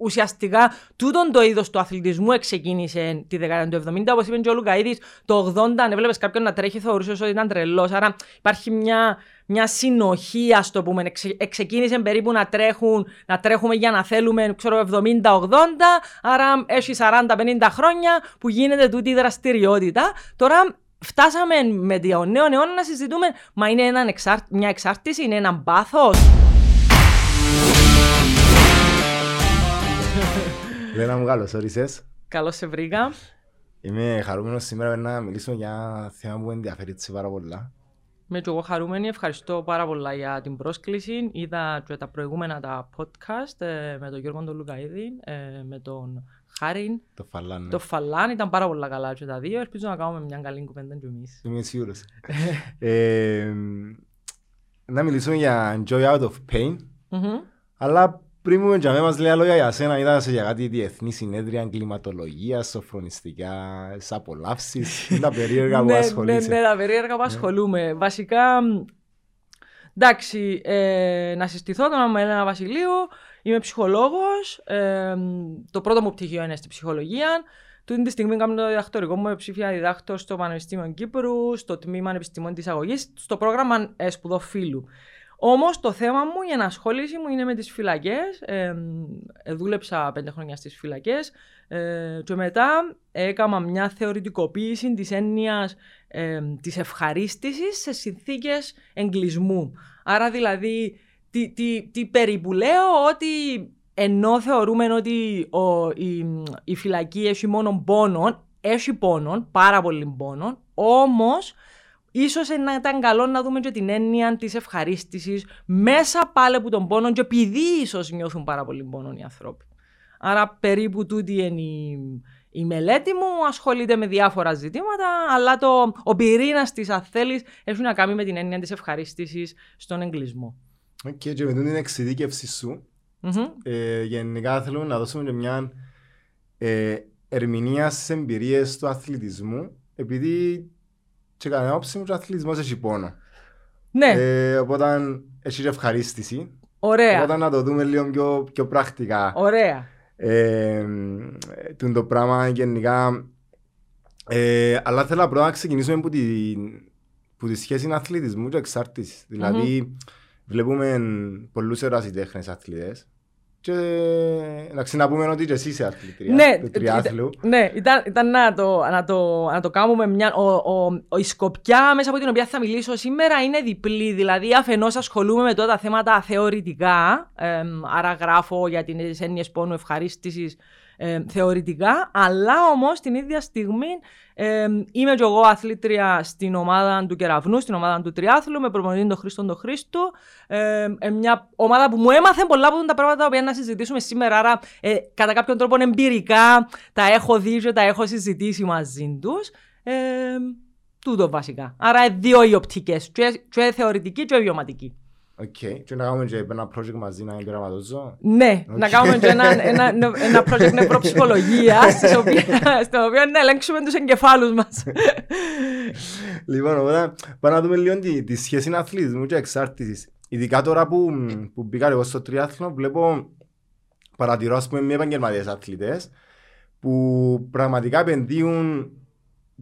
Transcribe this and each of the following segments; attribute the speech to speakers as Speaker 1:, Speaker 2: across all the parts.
Speaker 1: ουσιαστικά τούτον το είδος του αθλητισμού ξεκίνησε τη δεκαετία του 70. Όπως είπε και ο Λουκαίδης, το 80 αν έβλεπες κάποιον να τρέχει, θεωρούσε ότι ήταν τρελός. Άρα υπάρχει μια, μια συνοχή, ας το πούμε. Ξεκίνησε περίπου να, τρέχουν, να τρέχουμε για να θέλουμε, ξέρω, 70-80. Άρα έχει 40-50 χρόνια που γίνεται τούτη η δραστηριότητα. Τώρα φτάσαμε με το νέο αιώνα να συζητούμε, μα είναι ένα μια εξάρτηση, είναι ένα πάθος.
Speaker 2: Λένα μου καλώς όρισες.
Speaker 1: Καλώς σε βρήκα.
Speaker 2: Είμαι χαρούμενος σήμερα να μιλήσω για ένα θέμα που ενδιαφέρει πάρα πολλά.
Speaker 1: Είμαι και εγώ χαρούμενη, ευχαριστώ πάρα πολλά για την πρόσκληση. Είδα και τα προηγούμενα τα podcast ε, με τον Γιώργο τον Λουκαίδη, ε, με τον Χάριν.
Speaker 2: Το Φαλάν.
Speaker 1: Το Φαλάν ήταν πάρα πολλά καλά και τα δύο. Ελπίζω να κάνουμε μια καλή κουβέντα και εμείς.
Speaker 2: Είμαι σίγουρος. ε, να μιλήσουμε για Joy Out of Pain. Mm-hmm. Αλλά πριν μου για μας λέει λόγια για σένα, είδα σε για κάτι διεθνή συνέδρια εγκληματολογία, σοφρονιστικά, σε απολαύσεις, τα περίεργα που
Speaker 1: ναι,
Speaker 2: ασχολείσαι.
Speaker 1: Ναι, ναι, τα περίεργα που ασχολούμαι. Βασικά, εντάξει, ε, να συστηθώ το όνομα Ελένα Βασιλείου, είμαι ψυχολόγος, ε, το πρώτο μου πτυχίο είναι στη ψυχολογία, Τούτη τη στιγμή κάνω το διδακτορικό μου ψήφια διδάκτο στο Πανεπιστήμιο Κύπρου, στο τμήμα Επιστημών της Αγωγής, στο πρόγραμμα ε, σπουδό φίλου. Όμως το θέμα μου, η ενασχόληση μου είναι με τις φυλακές. Ε, δούλεψα πέντε χρόνια στις φυλακές. Ε, και μετά έκανα μια θεωρητικοποίηση της έννοιας ε, της ευχαρίστησης σε συνθήκες εγκλισμού. Άρα δηλαδή, τι, τι, τι περίπου λέω, ότι ενώ θεωρούμε ότι ο, η, η φυλακή έχει μόνο πόνο, έχει πόνο, πάρα πολύ πόνο, όμως Ίσως να ήταν καλό να δούμε και την έννοια της ευχαρίστησης μέσα πάλι από τον πόνο και επειδή ίσως νιώθουν πάρα πολύ πόνο οι άνθρωποι. Άρα περίπου τούτη είναι η, η μελέτη μου, ασχολείται με διάφορα ζητήματα, αλλά το, ο πυρήνας της, αν θέλεις, έχει να κάνει με την έννοια της ευχαρίστησης στον αθλητισμό.
Speaker 2: OK, okay, και με την εξειδίκευση σου, mm-hmm. ε, γενικά θέλουμε να δώσουμε και μια ε, ερμηνεία στις εμπειρίες του αθλητισμού, επειδή και κανένα όψη μου και ο αθλητισμός έχει πόνο.
Speaker 1: Ναι.
Speaker 2: Ε, οπότε έχει ευχαρίστηση.
Speaker 1: Ωραία.
Speaker 2: Οπότε να το δούμε λίγο πιο, πιο πρακτικά.
Speaker 1: Ωραία.
Speaker 2: Ε, το πράγμα γενικά. Ε, αλλά θέλω απλά να ξεκινήσουμε από τη, από τη σχέση αθλητισμού και εξάρτησης. Δηλαδή, mm-hmm. βλέπουμε πολλούς ερασιτέχνες αθλητές και εντάξει, να πούμε ότι και εσύ είσαι αθλητρία
Speaker 1: ναι,
Speaker 2: του τριάθλου.
Speaker 1: Ναι, ήταν, ήταν να, το, να, το, να το κάνουμε μια... Ο, ο, ο, η σκοπιά μέσα από την οποία θα μιλήσω σήμερα είναι διπλή. Δηλαδή, αφενός ασχολούμαι με τα θέματα θεωρητικά, ε, άρα γράφω για τις έννοιες πόνου ευχαρίστησης ε, θεωρητικά, αλλά όμως την ίδια στιγμή ε, είμαι και εγώ αθλήτρια στην ομάδα του Κεραυνού, στην ομάδα του Τριάθλου, με προπονητή τον Χρήστον τον Χρήστο. Ε, μια ομάδα που μου έμαθε πολλά από τα πράγματα που να συζητήσουμε σήμερα. Άρα, ε, κατά κάποιον τρόπο εμπειρικά τα έχω δει και τα έχω συζητήσει μαζί τους. Ε, τούτο βασικά. Άρα, δύο οι οπτικές, και, και θεωρητική και βιωματική.
Speaker 2: Οκ. Και να κάνουμε και ένα project μαζί να πειραματόζωα.
Speaker 1: Ναι, να κάνουμε και ένα, ένα, ένα project νευροψυχολογίας στο οποίο να ελέγξουμε τους εγκεφάλους μας.
Speaker 2: λοιπόν, οπότε πάμε να δούμε λίγο τη, τη σχέση αθλητισμού και εξάρτησης. Ειδικά τώρα που, που μπήκα εγώ στο τριάθλο, βλέπω παρατηρώ ας πούμε με επαγγελματίες αθλητές που πραγματικά επενδύουν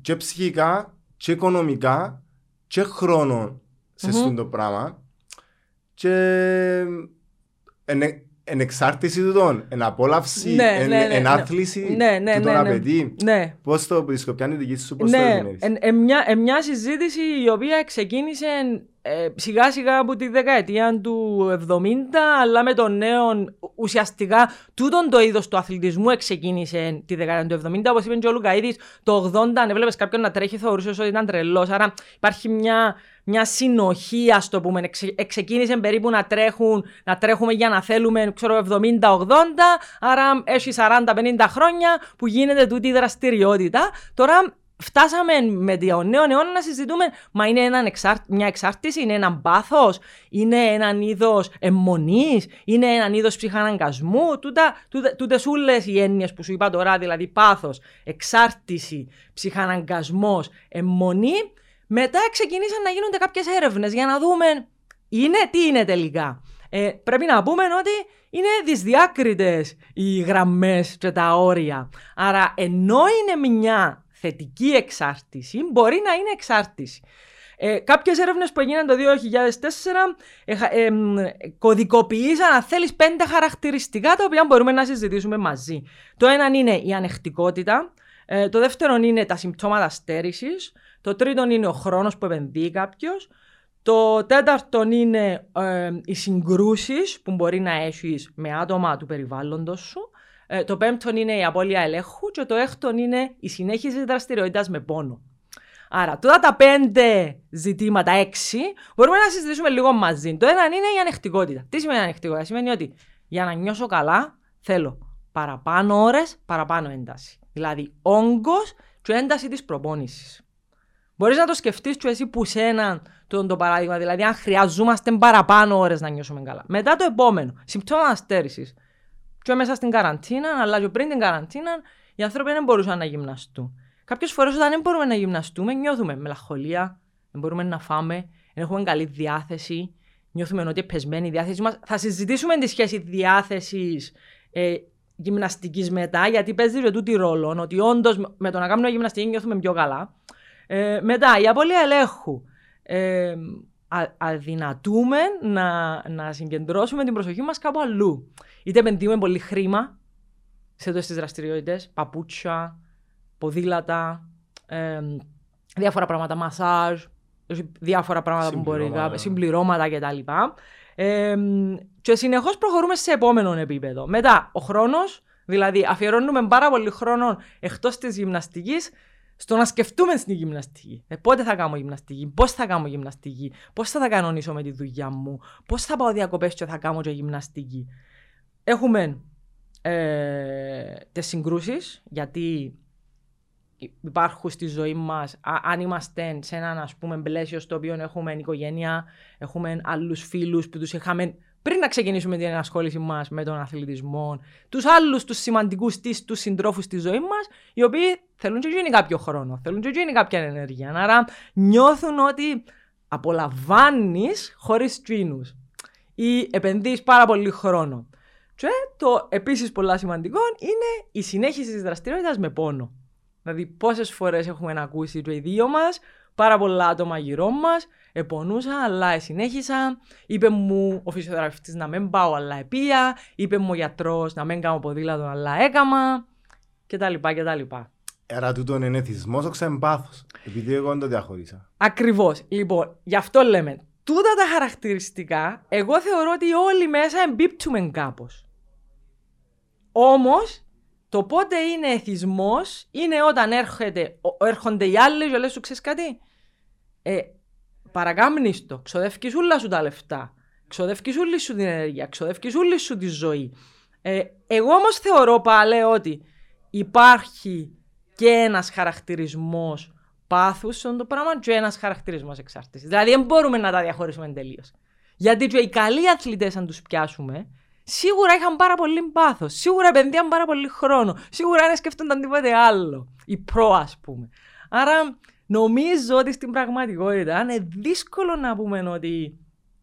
Speaker 2: και ψυχικά και οικονομικά και χρόνο σε mm-hmm. αυτό το πράγμα και εν, εν εξάρτηση του τον, εν απόλαυση,
Speaker 1: ναι,
Speaker 2: εν,
Speaker 1: ναι, ναι,
Speaker 2: εν
Speaker 1: ναι.
Speaker 2: άθληση
Speaker 1: ναι, ναι,
Speaker 2: του τον
Speaker 1: ναι, ναι.
Speaker 2: απαιτεί.
Speaker 1: Ναι.
Speaker 2: Πώς το, που τη σκοπιά είναι δική σου, πώς
Speaker 1: ναι,
Speaker 2: το ερμηνεύεις;
Speaker 1: εν, εν, μια, εν μια συζήτηση η οποία ξεκίνησε ε, σιγά σιγά από τη δεκαετία του 70, αλλά με τον νέο ουσιαστικά τούτον το είδος του αθλητισμού ξεκίνησε τη δεκαετία του 70. Όπως είπε και ο Λουκαίδης, το 80 αν έβλεπες κάποιον να τρέχει, θεωρούσε ότι ήταν τρελός. Άρα υπάρχει μια, μια συνοχή, ας το πούμε. ξεκίνησε περίπου να, τρέχουν, να τρέχουμε για να θέλουμε, ξέρω, 70-80. Άρα έχει 40-50 χρόνια που γίνεται τούτη η δραστηριότητα. Τώρα φτάσαμε με το νέο αιώνα να συζητούμε, μα είναι ένα μια εξάρτηση, είναι ένα πάθος, είναι ένα είδος αιμονής, είναι ένα είδος ψυχαναγκασμού. Τούτα, τούτε, τούτες όλες οι έννοιες που σου είπα τώρα, δηλαδή πάθος, εξάρτηση, ψυχαναγκασμός, αιμονή. Μετά ξεκινήσαν να γίνονται κάποιες έρευνες για να δούμε είναι, τι είναι τελικά. Ε, πρέπει να πούμε ότι είναι δυσδιάκριτες οι γραμμές και τα όρια. Άρα ενώ είναι μια θετική εξάρτηση, μπορεί να είναι εξάρτηση. Ε, Κάποιες έρευνες που έγιναν το 2004 ε, ε, κωδικοποιήσαν, αν θέλεις, πέντε χαρακτηριστικά τα οποία μπορούμε να συζητήσουμε μαζί. Το ένα είναι η ανεκτικότητα. Ε, το δεύτερο είναι τα συμπτώματα στέρησης. Το τρίτο είναι ο χρόνος που επενδύει κάποιος. Το τέταρτο είναι ε, οι συγκρούσεις που μπορεί να έχεις με άτομα του περιβάλλοντος σου. Ε, το πέμπτο είναι η απώλεια ελέγχου και το έκτο είναι η συνέχιση δραστηριότητας με πόνο. Άρα, τώρα τα πέντε ζητήματα, έξι, μπορούμε να συζητήσουμε λίγο μαζί. Το ένα είναι η ανεκτικότητα. Τι σημαίνει ανεκτικότητα, Σημαίνει ότι για να νιώσω καλά θέλω παραπάνω ώρες, παραπάνω ένταση. Δηλαδή, όγκος και ένταση της προπόνησης. Μπορείς να το σκεφτείς και εσύ που σένα το, το παράδειγμα, δηλαδή αν χρειαζόμαστε παραπάνω ώρες να νιώσουμε καλά. Μετά το επόμενο, συμπτώματα αστέρησης. Και μέσα στην καραντίνα, αλλά και πριν την καραντίνα, οι άνθρωποι δεν μπορούσαν να γυμναστούν. Κάποιες φορές όταν δεν μπορούμε να γυμναστούμε, νιώθουμε μελαγχολία, δεν μπορούμε να φάμε, δεν έχουμε καλή διάθεση, νιώθουμε ότι είναι πεσμένη η διάθεση μας. Θα συζητήσουμε τη σχέση διάθεσης ε, γυμναστικής μετά, γιατί παίζει και τούτη ρόλο, ότι όντως με το να κάνουμε γυμναστική νιώθουμε πιο καλά. Ε, μετά, η απώλεια ελέγχου. Ε, α, αδυνατούμε να, να συγκεντρώσουμε την προσοχή μας κάπου αλλού. Είτε επενδύουμε πολύ χρήμα σε τόσε δραστηριότητες, παπούτσια, ποδήλατα, ε, διάφορα πράγματα, μασάζ, διάφορα πράγματα που μπορεί, συμπληρώματα κτλ. Ε, και συνεχώς προχωρούμε σε επόμενο επίπεδο. Μετά, ο χρόνος, δηλαδή αφιερώνουμε πάρα πολύ χρόνο εκτός της γυμναστικής στο να σκεφτούμε στην γυμναστική. Ε, πότε θα κάνω γυμναστική, πώς θα κάνω γυμναστική, πώς θα τα κανονίσω με τη δουλειά μου, πώς θα πάω διακοπές και θα κάνω και γυμναστική. Έχουμε ε, τις συγκρούσεις, γιατί υπάρχουν στη ζωή μας, αν είμαστε σε έναν ας πούμε πλαίσιο στο οποίο έχουμε οικογένεια, έχουμε άλλους φίλους που τους είχαμε πριν να ξεκινήσουμε την ενασχόληση μας με τον αθλητισμό, τους άλλους τους σημαντικούς της, τους συντρόφους στη ζωή μας, οι οποίοι θέλουν και γίνει κάποιο χρόνο, θέλουν και γίνει κάποια ενέργεια. Άρα νιώθουν ότι απολαμβάνεις χωρίς τσίνου ή επενδύεις πάρα πολύ χρόνο. Και το επίσης πολλά σημαντικό είναι η συνέχιση της δραστηριότητας με πόνο. Δηλαδή, πόσες φορές έχουμε ακούσει το οι δύο μας, πάρα πολλά άτομα γύρω μας, επονούσα, αλλά συνέχισα. Είπε μου ο φυσιοθεραπευτής να μην πάω, αλλά επία. Είπε μου ο γιατρός να μην κάνω ποδήλατο, αλλά έκαμα. Κτλ. κτλ.
Speaker 2: Άρα τούτο είναι εθισμό ο ξεμπάθος. Επειδή εγώ δεν το διαχωρίσα.
Speaker 1: Ακριβώς. Λοιπόν, γι' αυτό λέμε. Τούτα τα χαρακτηριστικά, εγώ θεωρώ ότι όλοι μέσα εμπίπτουμε κάπως. Όμως, το πότε είναι εθισμός είναι όταν έρχεται, έρχονται οι άλλοι και λες σου ξέρεις κάτι; Ε, παρακάμνεις το, ξοδεύεις όλα σου τα λεφτά, ξοδεύεις όλη σου την ενέργεια, ξοδεύεις όλη σου τη ζωή. Ε, εγώ όμως θεωρώ πάλι ότι υπάρχει και ένας χαρακτηρισμός πάθους στον το πράγμα και ένας χαρακτηρισμός εξάρτησης. Δηλαδή δεν μπορούμε να τα διαχωρίσουμε τελείω. Γιατί και οι καλοί αθλητές αν τους πιάσουμε σίγουρα είχαν πάρα πολύ πάθος. Σίγουρα επενδύαν πάρα πολύ χρόνο. Σίγουρα δεν σκέφτονταν τίποτε άλλο. Η προ, ας πούμε. Άρα νομίζω ότι στην πραγματικότητα είναι δύσκολο να πούμε ότι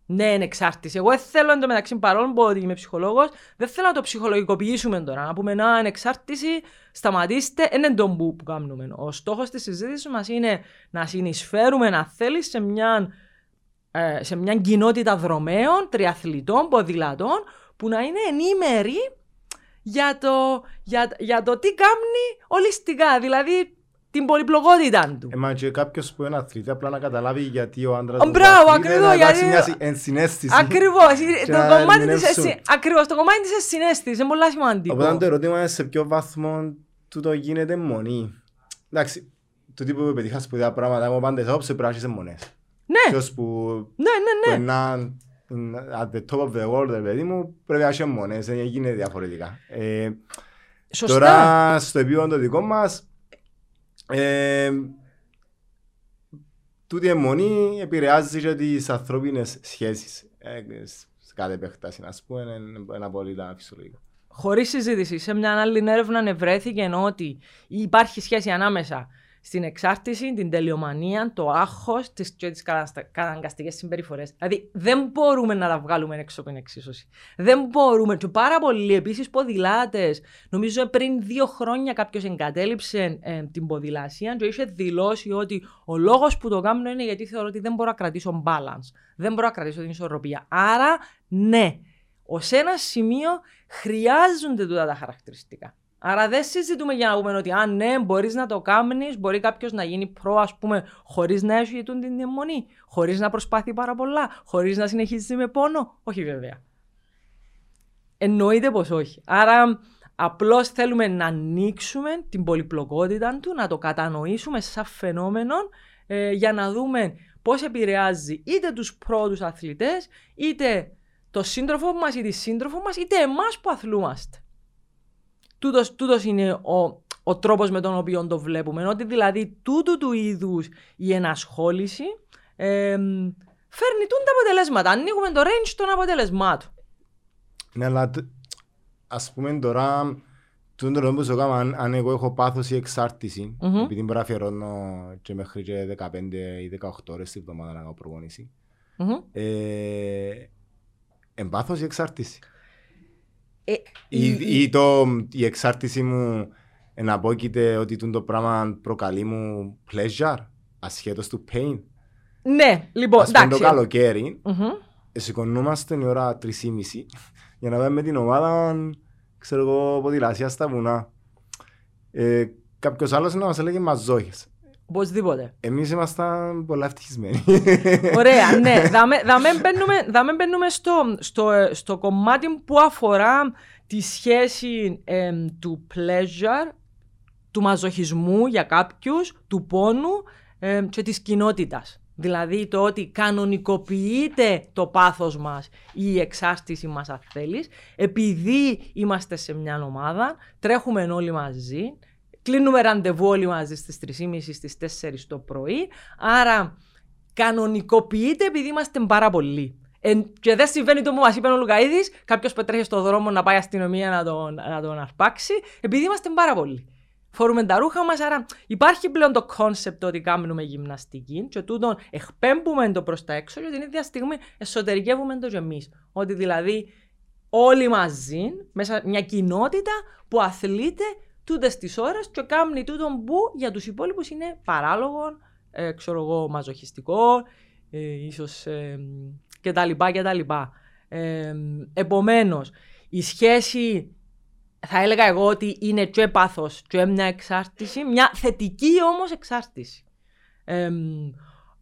Speaker 1: ναι, είναι εξάρτηση. Εγώ δεν θέλω εντωμεταξύ παρόλο που είμαι ψυχολόγος, δεν θέλω να το ψυχολογικοποιήσουμε τώρα. Να πούμε να είναι εξάρτηση, σταματήστε, είναι το που, που κάνουμε. Ο στόχος της συζήτησης μας είναι να συνεισφέρουμε, να θέλει, σε μια, ε, σε μια κοινότητα δρομέων, τριαθλητών, ποδηλατών, που να είναι ενήμεροι για το, για, για το τι κάνει ολιστικά, δηλαδή την πολυπλοκότητα του.
Speaker 2: Ε, μα και κάποιος που είναι αθλητή απλά να καταλάβει γιατί ο άντρας
Speaker 1: ο, Μπράβο, ακριβώς,
Speaker 2: γιατί... μια ενσυναίσθηση.
Speaker 1: Ακριβώς, το κομμάτι της, ακριβώς, το κομμάτι της ενσυναίσθησης είναι πολύ σημαντικό.
Speaker 2: Οπότε το ερώτημα είναι σε ποιο βαθμό τούτο γίνεται μονή. Εντάξει, το τύπο που πετύχα σπουδαία πράγματα, εγώ πάντα θα πρέπει να έχεις μονές.
Speaker 1: Ναι.
Speaker 2: Ποιος που...
Speaker 1: Ναι, ναι, ναι.
Speaker 2: Που at the top of the world, παιδί μου, πρέπει να έχει μόνες, δεν γίνεται διαφορετικά. Ε, Σωστά. Τώρα, στο επίπεδο το δικό μας, ε, τούτη η αιμονή επηρεάζει και τις ανθρώπινες σχέσεις. Ε, σε κάθε επέκταση, να πούμε, είναι ένα πολύ φυσιολογικό.
Speaker 1: Χωρίς συζήτηση, σε μια άλλη έρευνα ευρέθηκε ότι υπάρχει σχέση ανάμεσα στην εξάρτηση, την τελειομανία, το άγχος και τις καταναγκαστικέ συμπεριφορές. Δηλαδή δεν μπορούμε να τα βγάλουμε έξω από την εξίσωση. Δεν μπορούμε. Και πάρα πολλοί επίσης ποδηλάτες. Νομίζω πριν δύο χρόνια κάποιος εγκατέλειψε ε, την ποδηλασία και είχε δηλώσει ότι ο λόγος που το κάνω είναι γιατί θεωρώ ότι δεν μπορώ να κρατήσω balance. Δεν μπορώ να κρατήσω την ισορροπία. Άρα, ναι, ως ένα σημείο χρειάζονται τούτα τα χαρακτηριστικά. Άρα δεν συζητούμε για να πούμε ότι αν ναι, μπορείς να το κάνει, μπορεί κάποιος να γίνει προ, ας πούμε, χωρίς να έχει την αιμονή, χωρίς να προσπάθει πάρα πολλά, χωρίς να συνεχίζει με πόνο. Όχι, βέβαια. Εννοείται πως όχι. Άρα απλώς θέλουμε να ανοίξουμε την πολυπλοκότητα του, να το κατανοήσουμε σαν φαινόμενο ε, για να δούμε πώς επηρεάζει είτε τους πρώτους αθλητές, είτε το σύντροφο μας ή τη σύντροφο μας, είτε εμάς που αθλούμαστε. Τούτος, τούτος είναι ο, ο τρόπος με τον οποίο το βλέπουμε. Ότι δηλαδή τούτου του είδους η ενασχόληση ε, φέρνει τούν τα αποτελέσματα. Ανοίγουμε το range των αποτελεσμάτων.
Speaker 2: Ναι, αλλά ας πούμε τώρα, τούτο το που σου κάνω, αν, αν εγώ έχω πάθος ή εξάρτηση, mm-hmm. επειδή μπορώ να αφιερώνω και μέχρι και 15 ή 18 ώρες την εβδομάδα να κάνω προπονήση, mm-hmm. ε, εμπάθος ή εξάρτηση; Ε, ή, ή το, η εξάρτηση μου εναπόκειται ότι το πράγμα προκαλεί μου pleasure, ασχέτως του pain.
Speaker 1: Ναι, λοιπόν,
Speaker 2: Ας πούμε το καλοκαίρι, mm-hmm. σηκωνούμαστε η ώρα 3.30 για να πάμε την ομάδα, ξέρω εγώ, ποδηλασία στα βουνά. Ε, κάποιος άλλος να μας έλεγε μαζόχες.
Speaker 1: Οπωσδήποτε.
Speaker 2: Εμείς ήμασταν πολλά ευτυχισμένοι.
Speaker 1: Ωραία, ναι. Δάμε μπαίνουμε, στο, στο, στο κομμάτι που αφορά τη σχέση ε, του pleasure, του μαζοχισμού για κάποιους, του πόνου ε, και της κοινότητας. Δηλαδή το ότι κανονικοποιείται το πάθος μας ή η εξάστηση μας αν θέλεις, επειδή είμαστε σε μια ομάδα, τρέχουμε όλοι μαζί, Κλείνουμε ραντεβού όλοι μαζί στις 3.30 στις 4 το πρωί. Άρα κανονικοποιείται επειδή είμαστε πάρα πολλοί. Ε, και δεν συμβαίνει το που μας είπε ο Λουκαίδης, κάποιος που τρέχει στον δρόμο να πάει αστυνομία να τον, να τον αρπάξει, επειδή είμαστε πάρα πολλοί. Φορούμε τα ρούχα μας, άρα υπάρχει πλέον το concept ότι κάνουμε γυμναστική, και τούτον εκπέμπουμε το προς τα έξω, και την ίδια στιγμή εσωτερικεύουμε το και εμείς. Ότι δηλαδή όλοι μαζί, μέσα μια κοινότητα που αθλείται τούτες τις ώρες και κάνει τούτο που για τους υπόλοιπους είναι παράλογο, ε, ξέρω εγώ, μαζοχιστικό, ε, ίσως ε, κτλ. κτλ. Ε, Επομένως, η σχέση θα έλεγα εγώ ότι είναι και πάθος και μια εξάρτηση, μια θετική όμως εξάρτηση. Ε,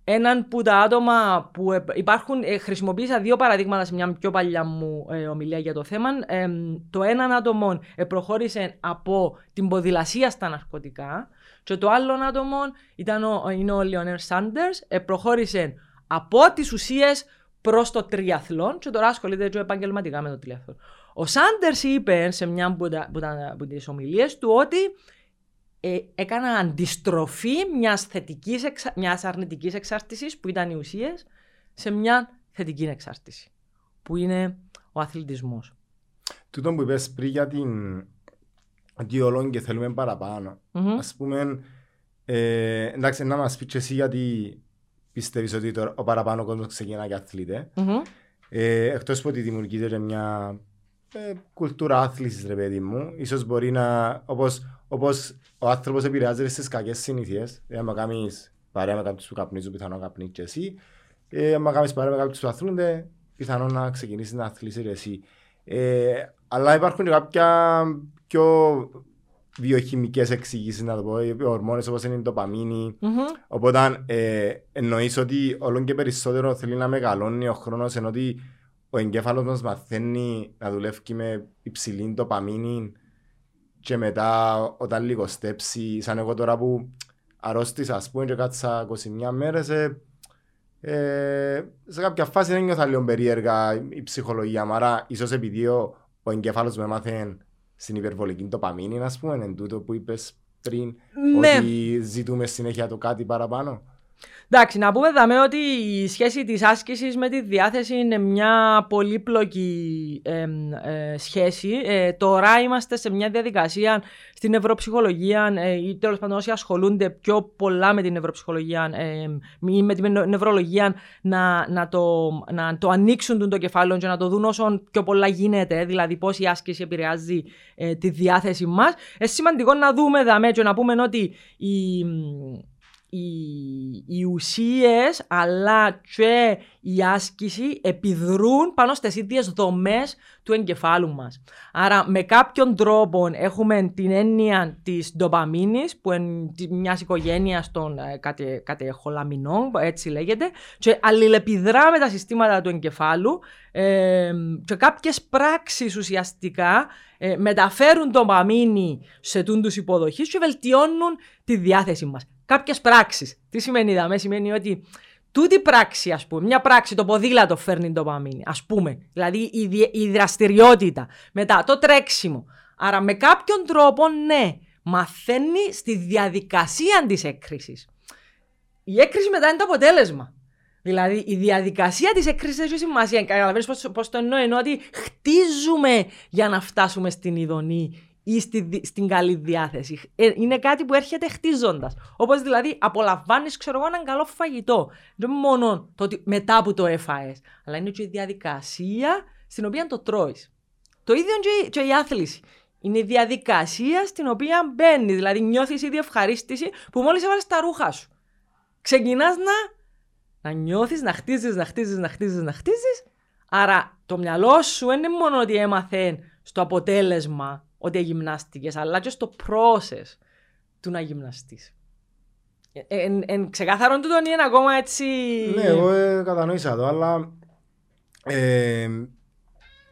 Speaker 1: έναν που τα άτομα που υπάρχουν, ε, χρησιμοποίησα δύο παραδείγματα σε μια πιο παλιά μου ε, ομιλία για το θέμα. Ε, το έναν άτομο προχώρησε από την ποδηλασία στα ναρκωτικά και το άλλο άτομο ήταν ο, είναι ο Λιονέρ Σάντερς, προχώρησε από τις ουσίες προς το τριαθλόν και τώρα ασχολείται και επαγγελματικά με το τριαθλόν. Ο Σάντερς είπε σε μια από, από τις ομιλίες του ότι ε, έκανα αντιστροφή μιας, θετικής, μιας αρνητικής εξάρτησης που ήταν οι ουσίες σε μια θετική εξάρτηση που είναι ο αθλητισμός.
Speaker 2: Τούτο που είπες πριν για την ότι και θέλουμε παραπάνω. Mm-hmm. Ας πούμε, ε, εντάξει να μας πεις εσύ γιατί πιστεύεις ότι το, ο παραπάνω κόσμος ξεκινά και αθλείται. Mm-hmm. Ε, εκτός που ότι δημιουργείται μια ε, κουλτούρα άθλησης ρε παιδί μου, ίσως μπορεί να, όπως όπως ο άνθρωπος επηρεάζεται στις κακές συνήθειες. Ε, άμα κάνεις παρέα με κάποιους που καπνίζουν, πιθανόν καπνίσεις και εσύ. Ε, άμα κάνεις παρέα με κάποιους που αθλούνται, πιθανόν να ξεκινήσεις να αθλήσεις εσύ. Ε, αλλά υπάρχουν κάποια πιο βιοχημικές εξηγήσεις, να το πω, οι ορμόνες όπως είναι η ντοπαμίνη. Mm-hmm. Οπότε ε, εννοείς ότι όλο και περισσότερο θέλει να μεγαλώνει ο χρόνος, ενώ ότι ο εγκέφαλος μας μαθαίνει να δουλεύει με υψηλή ντοπαμίνη και μετά όταν λίγο στέψει, σαν εγώ τώρα που αρρώστησα ας πούμε και κάτσα 21 μέρες, ε, ε, σε κάποια φάση δεν νιώθα λίγο περίεργα η ψυχολογία μου, άρα ίσως επειδή ο, ο εγκέφαλος με έμαθε στην υπερβολική τοπαμίνη, ας πούμε, εν τούτο που είπες πριν, ναι. ότι ζητούμε συνέχεια το κάτι παραπάνω.
Speaker 1: Εντάξει, να πούμε δαμε ότι η σχέση της άσκησης με τη διάθεση είναι μια πολύπλοκη ε, ε, σχέση. Ε, τώρα είμαστε σε μια διαδικασία στην νευροψυχολογία ε, ή τέλος πάντων όσοι ασχολούνται πιο πολλά με την νευροψυχολογία ή με την νευρολογία να, να, το, να το ανοίξουν το κεφάλαιο και να το δουν όσο πιο πολλά γίνεται, δηλαδή πώς η άσκηση επηρεάζει τη διάθεση μας. Ε, σημαντικό να δούμε δαμε και να πούμε ότι η, οι, οι ουσίες αλλά και η άσκηση επιδρούν πάνω στις ίδιες δομές του εγκεφάλου μας. Άρα με κάποιον τρόπο έχουμε την έννοια της ντοπαμίνης που είναι μιας οικογένειας των ε, κατε, κατεχολαμινών, έτσι λέγεται, και αλληλεπιδρά με τα συστήματα του εγκεφάλου ε, και κάποιες πράξεις ουσιαστικά ε, μεταφέρουν ντοπαμίνη σε τούντους υποδοχής και βελτιώνουν τη διάθεση μας κάποιες πράξεις. Τι σημαίνει δαμέ, σημαίνει ότι τούτη πράξη, ας πούμε, μια πράξη, το ποδήλατο φέρνει το παμίνι, ας πούμε. Δηλαδή η, η δραστηριότητα. Μετά το τρέξιμο. Άρα με κάποιον τρόπο, ναι, μαθαίνει στη διαδικασία της έκκριση. Η έκκριση μετά είναι το αποτέλεσμα. Δηλαδή η διαδικασία της έκκριση έχει σημασία. Καταλαβαίνεις πώς το εννοώ; Εννοώ ότι χτίζουμε για να φτάσουμε στην ειδονή ή στη, στην καλή διάθεση. Ε, είναι κάτι που έρχεται χτίζοντας. Όπως δηλαδή απολαμβάνεις, ξέρω εγώ, έναν καλό φαγητό. Δεν είναι μόνο το ότι μετά που το έφαε, αλλά είναι και η διαδικασία στην οποία το τρώεις. Το ίδιο και, και η άθληση. Είναι η διαδικασία στην οποία μπαίνεις. Δηλαδή νιώθεις ήδη ευχαρίστηση που μόλις έβαλες τα ρούχα σου. Ξεκινάς να, να νιώθεις, να χτίζεις, να χτίζεις, να χτίζεις, να χτίζεις. Άρα το μυαλό σου δεν είναι μόνο ότι έμαθε στο αποτέλεσμα ότι γυμνάστηκες, αλλά και στο process του να γυμναστείς. Εν, εν ξεκάθαρον τούτο είναι ακόμα έτσι...
Speaker 2: Ναι, εγώ ε, κατανοήσα το, αλλά... Ε,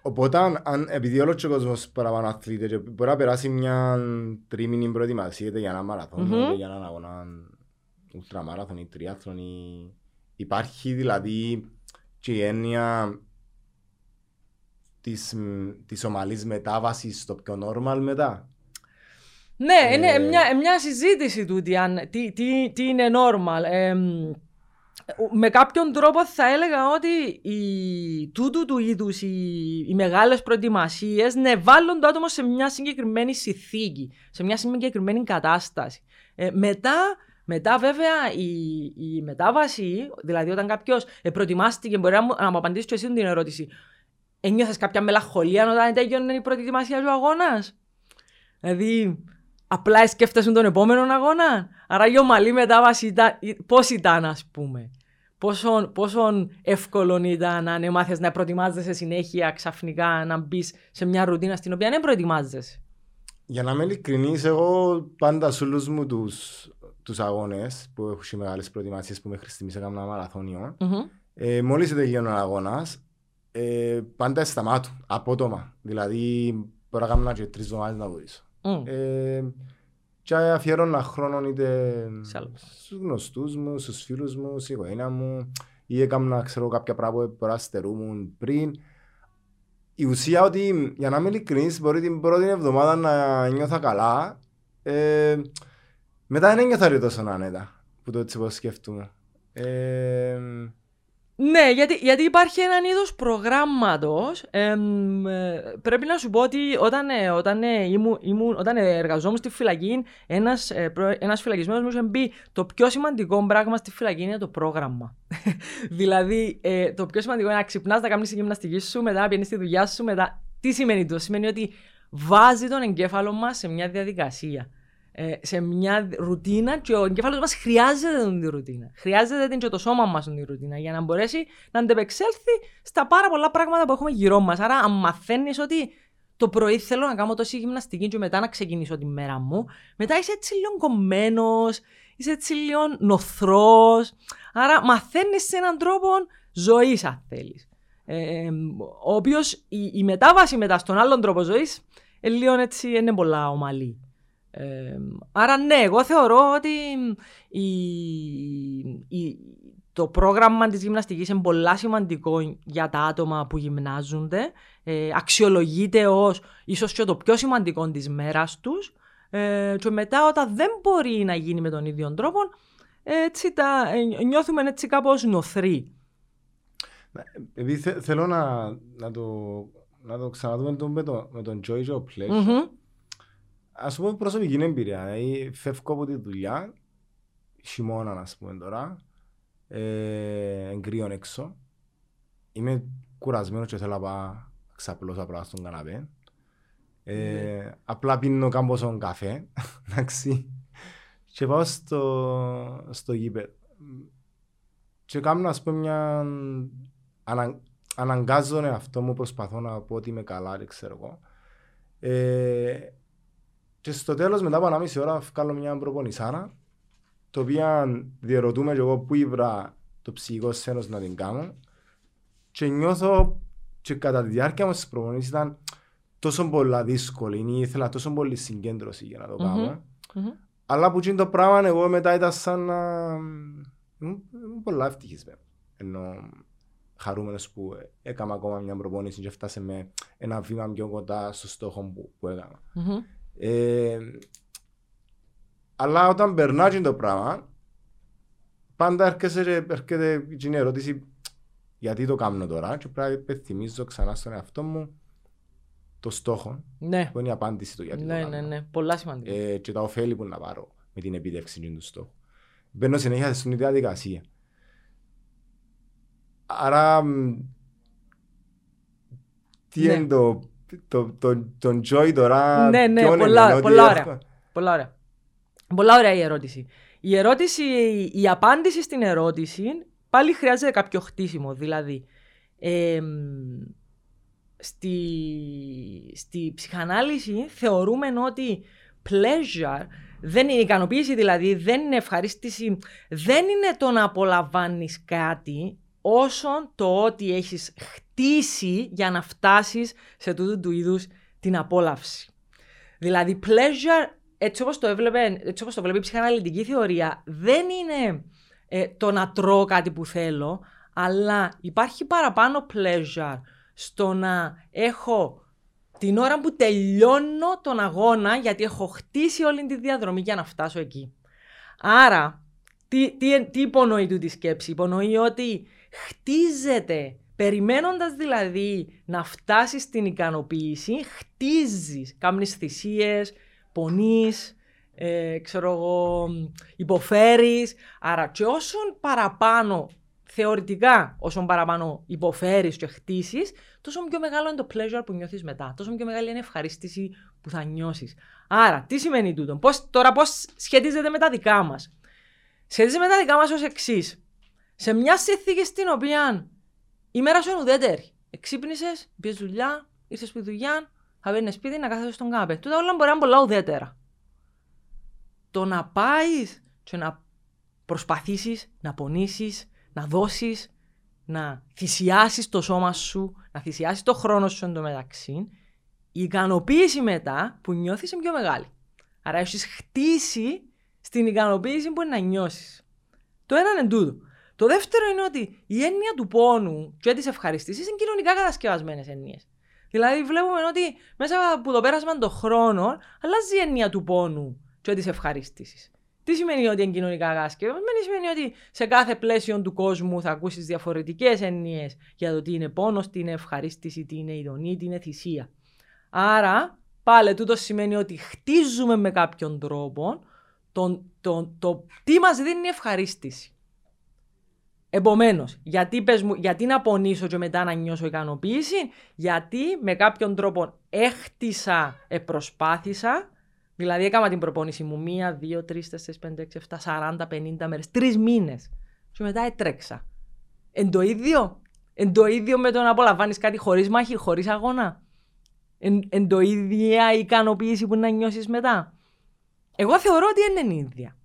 Speaker 2: οπότε, αν, επειδή όλος ο κόσμος παραπάνω αθλείται και μπορεί να περάσει μια τρίμηνη προετοιμασία είτε για ένα μαραθώνιο, mm-hmm. είτε για έναν αγώνα ουλτραμάραθον ή τριάθλον ή... Υπάρχει δηλαδή και η έννοια της, της ομαλής μετάβασης στο πιο normal μετά;
Speaker 1: Ναι, ε... είναι μια, μια συζήτηση τούτη, αν, τι, τι, τι είναι normal. Ε, με κάποιον τρόπο θα έλεγα ότι οι, τούτου του είδους οι, οι μεγάλες προετοιμασίες ναι, βάλουν το άτομο σε μια συγκεκριμένη συνθήκη, σε μια συγκεκριμένη κατάσταση. Ε, μετά μετά, βέβαια, η, η μετάβαση, δηλαδή όταν κάποιος προετοιμάστηκε, μπορεί να μου, να μου απαντήσει και εσύ την ερώτηση. Ένιωθες κάποια μελαγχολία όταν έγινε η πρώτη ετοιμασία του αγώνας; Δηλαδή, απλά σκέφτεσαι τον επόμενο αγώνα. Άρα η ομαλή μετάβαση ήταν, πώς ήταν ας πούμε; Πόσο, πόσο εύκολο ήταν αν έμαθες να προετοιμάζεσαι συνέχεια ξαφνικά να μπεις σε μια ρουτίνα στην οποία δεν προετοιμάζεσαι;
Speaker 2: Για να είμαι ειλικρινής, εγώ πάντα σε όλους μου τους, τους αγώνες που έχουν μεγάλες προετοιμασίες που μέχρι στιγμής έκανα μαραθώνιο, mm-hmm. ε, μόλις τελειώνει ο αγώνας, ε, πάντα σταμάτω, απότομα. Δηλαδή, μπορώ να κάνω και τρεις εβδομάδες να βοηθήσω. Mm. Ε, και αφιέρωνα χρόνο είτε στους γνωστούς μου, στους φίλους μου, στην οικογένεια μου ή έκανα ξέρω, κάποια πράγματα που μπορώ να στερούμουν πριν. Η ουσία ότι, για να είμαι ειλικρινής, μπορεί την πρώτη εβδομάδα να νιώθω καλά. Ε, μετά δεν νιώθω τόσο άνετα, που το έτσι πώς σκέφτομαι. Ε,
Speaker 1: ναι, γιατί, γιατί υπάρχει έναν είδος προγράμματος. Ε, πρέπει να σου πω ότι όταν, ε, όταν, ε, ήμουν, ήμουν, όταν εργαζόμουν στη φυλακή, ένας ένας φυλακισμένος μου είχε πει το πιο σημαντικό πράγμα στη φυλακή είναι το πρόγραμμα. δηλαδή, ε, το πιο σημαντικό είναι να ξυπνάς, να κάνεις τη γυμναστική σου, μετά να πηγαίνεις στη δουλειά σου. Μετά... Τι σημαίνει αυτό, Σημαίνει ότι βάζει τον εγκέφαλο μας σε μια διαδικασία ε, σε μια ρουτίνα και ο εγκέφαλος μας χρειάζεται την ρουτίνα. Χρειάζεται την και το σώμα μας την ρουτίνα για να μπορέσει να αντεπεξέλθει στα πάρα πολλά πράγματα που έχουμε γύρω μας. Άρα, αν μαθαίνεις ότι το πρωί θέλω να κάνω τόση γυμναστική και μετά να ξεκινήσω τη μέρα μου, μετά είσαι έτσι λίγο κομμένος, είσαι έτσι λίγο νοθρός. Άρα, μαθαίνεις σε έναν τρόπο ζωής, αν θέλεις. Ε, ο οποίος η, η, μετάβαση μετά στον άλλον τρόπο ζωής, ε, λίγο έτσι είναι πολλά ομαλή άρα ναι, εγώ θεωρώ ότι η, το πρόγραμμα της γυμναστικής είναι πολύ σημαντικό για τα άτομα που γυμνάζονται. Ε, αξιολογείται ως ίσως και το πιο σημαντικό της μέρας τους. Ε, και μετά όταν δεν μπορεί να γίνει με τον ίδιο τρόπο, έτσι τα, ε, νιώθουμε έτσι κάπως νοθροί.
Speaker 2: Επειδή θε, θέλω να, να, το, να το ξαναδούμε το, με, το, με τον Joy Joe Pleasure.
Speaker 1: Μμμ.
Speaker 2: Ας πούμε προσωπική εμπειρία. Δηλαδή, φεύγω από τη δουλειά, χειμώνα ας πούμε τώρα, ε, κρύο έξω. Είμαι κουρασμένος και θέλω να πάω να ξαπλώσω απλά στον καναπέ. Ε, Απλά πίνω κάμποσον καφέ, εντάξει. Και πάω στο, στο γήπεδο. Και κάνω ας πούμε μια... Ανα, αναγκάζω τον εαυτό μου, προσπαθώ να πω ότι είμαι καλά, δεν ξέρω εγώ. Ε, και στο τέλος μετά από ένα μισή ώρα βγάλω μια προπονησάρα το οποίο διερωτούμε και εγώ που ήβρα το ψυχικό σένος να την κάνω και νιώθω και κατά τη διάρκεια μου στις προπονήσεις ήταν τόσο πολλά δύσκολη ή ήθελα τόσο πολύ συγκέντρωση για να το κάνω
Speaker 1: Μμμ.
Speaker 2: αλλά που είναι το πράγμα εγώ μετά ήταν σαν να ήμουν ήμουν πολλά ευτυχισμένο ενώ χαρούμενος που έκανα ακόμα μια προπόνηση και έφτασε με ένα βήμα πιο κοντά στο στόχο που, που έκανα.
Speaker 1: Μμμ.
Speaker 2: Ε, αλλά όταν περνάει το πράγμα, πάντα έρχεσαι και έρχεται και η ερώτηση γιατί το κάνω τώρα; Και πρέπει να υπενθυμίζω ξανά στον εαυτό μου το στόχο
Speaker 1: Ναι,
Speaker 2: που είναι η απάντηση του γιατί
Speaker 1: ναι,
Speaker 2: το
Speaker 1: ναι,
Speaker 2: κάνω
Speaker 1: ναι, πολλά σημαντικά.
Speaker 2: ε, και τα ωφέλη που να πάρω με την επίτευξη του στόχου. Μπαίνω συνέχεια στην ίδια διαδικασία. Άρα, μ, τι
Speaker 1: Ναι.
Speaker 2: είναι το, το, το, τον Joy τώρα,
Speaker 1: Ναι, ναι,
Speaker 2: ποιον
Speaker 1: πολλά-
Speaker 2: είναι, ότι
Speaker 1: πολλά ωραία.
Speaker 2: έχω-
Speaker 1: Πολλά ωραία. Πολλά ωραία η ερώτηση. Η ερώτηση, η απάντηση στην ερώτηση πάλι χρειάζεται κάποιο χτίσιμο. Δηλαδή, εμ, στη, στη ψυχανάλυση θεωρούμε ότι pleasure δεν είναι ικανοποίηση, δηλαδή δεν είναι ευχαρίστηση, δεν είναι το να απολαμβάνεις κάτι όσο το ότι έχεις χτίσει για να φτάσεις σε τούτου του είδους την απόλαυση. Δηλαδή, pleasure, έτσι όπως το, έβλεπε, έτσι όπως το βλέπει η ψυχαναλυτική θεωρία, δεν είναι ε, το να τρώω κάτι που θέλω, αλλά υπάρχει παραπάνω pleasure στο να έχω την ώρα που τελειώνω τον αγώνα, γιατί έχω χτίσει όλη τη διαδρομή για να φτάσω εκεί. Άρα, τι, τι, τι υπονοεί τούτη η σκέψη; Υπονοεί ότι χτίζεται, περιμένοντας δηλαδή να φτάσεις στην ικανοποίηση, χτίζεις, κάνεις θυσίες, πονείς, ε, ξέρω εγώ, υποφέρεις. Άρα και όσον παραπάνω, θεωρητικά, όσον παραπάνω υποφέρεις και χτίσεις, τόσο πιο μεγάλο είναι το pleasure που νιώθεις μετά. Τόσο πιο μεγάλη είναι η ευχαρίστηση που θα νιώσεις. Άρα, τι σημαίνει τούτο; Πώς, τώρα πώς σχετίζεται με τα δικά μας; Σχετίζεται με τα δικά μας ως εξής. Σε μια συνθήκη στην οποία η μέρα σου είναι ουδέτερη. Εξύπνησες, πήγες δουλειά, ήρθες στη δουλειά, θα μπαίνεις σπίτι να κάθεσαι στον κάπε. Τούτα όλα μπορεί να είναι πολλά ουδέτερα. Το να πάεις και να προσπαθήσεις, να πονήσεις, να δώσεις, να θυσιάσεις το σώμα σου, να θυσιάσεις το χρόνο σου εντωμεταξύ, η ικανοποίηση μετά που νιώθεις είναι πιο μεγάλη. Άρα έχεις χτίσει στην ικανοποίηση που είναι να νιώσεις. Το ένα είναι τούτο. Το δεύτερο είναι ότι η έννοια του πόνου και της ευχαριστήση είναι κοινωνικά κατασκευασμένες έννοιες. Δηλαδή, βλέπουμε ότι μέσα από το πέρασμα των χρόνων αλλάζει η έννοια του πόνου και της ευχαρίστηση. Τι σημαίνει ότι είναι κοινωνικά κατασκευασμένη, σημαίνει ότι σε κάθε πλαίσιο του κόσμου θα ακούσεις διαφορετικές έννοιες για το τι είναι πόνος, τι είναι ευχαρίστηση, τι είναι ειδονή, τι είναι θυσία. Άρα, πάλι τούτο σημαίνει ότι χτίζουμε με κάποιον τρόπο τον, τον, το τι μας δίνει η ευχαρίστηση. Επομένως, γιατί, πες μου, γιατί να πονήσω και μετά να νιώσω ικανοποίηση, γιατί με κάποιον τρόπο έχτισα, επροσπάθησα, δηλαδή έκανα την προπόνηση μου μία, δύο, τρεις, τέσσερις, πέντε, έξι, εφτά, σαράντα, πενήντα μέρες, τρεις μήνες. Και μετά έτρεξα. Εν το ίδιο. Εν το ίδιο με το να απολαμβάνεις κάτι χωρίς μάχη, χωρίς αγώνα. Εν, εν το ίδια ικανοποίηση που να νιώσεις μετά. Εγώ θεωρώ ότι δεν είναι ίδια.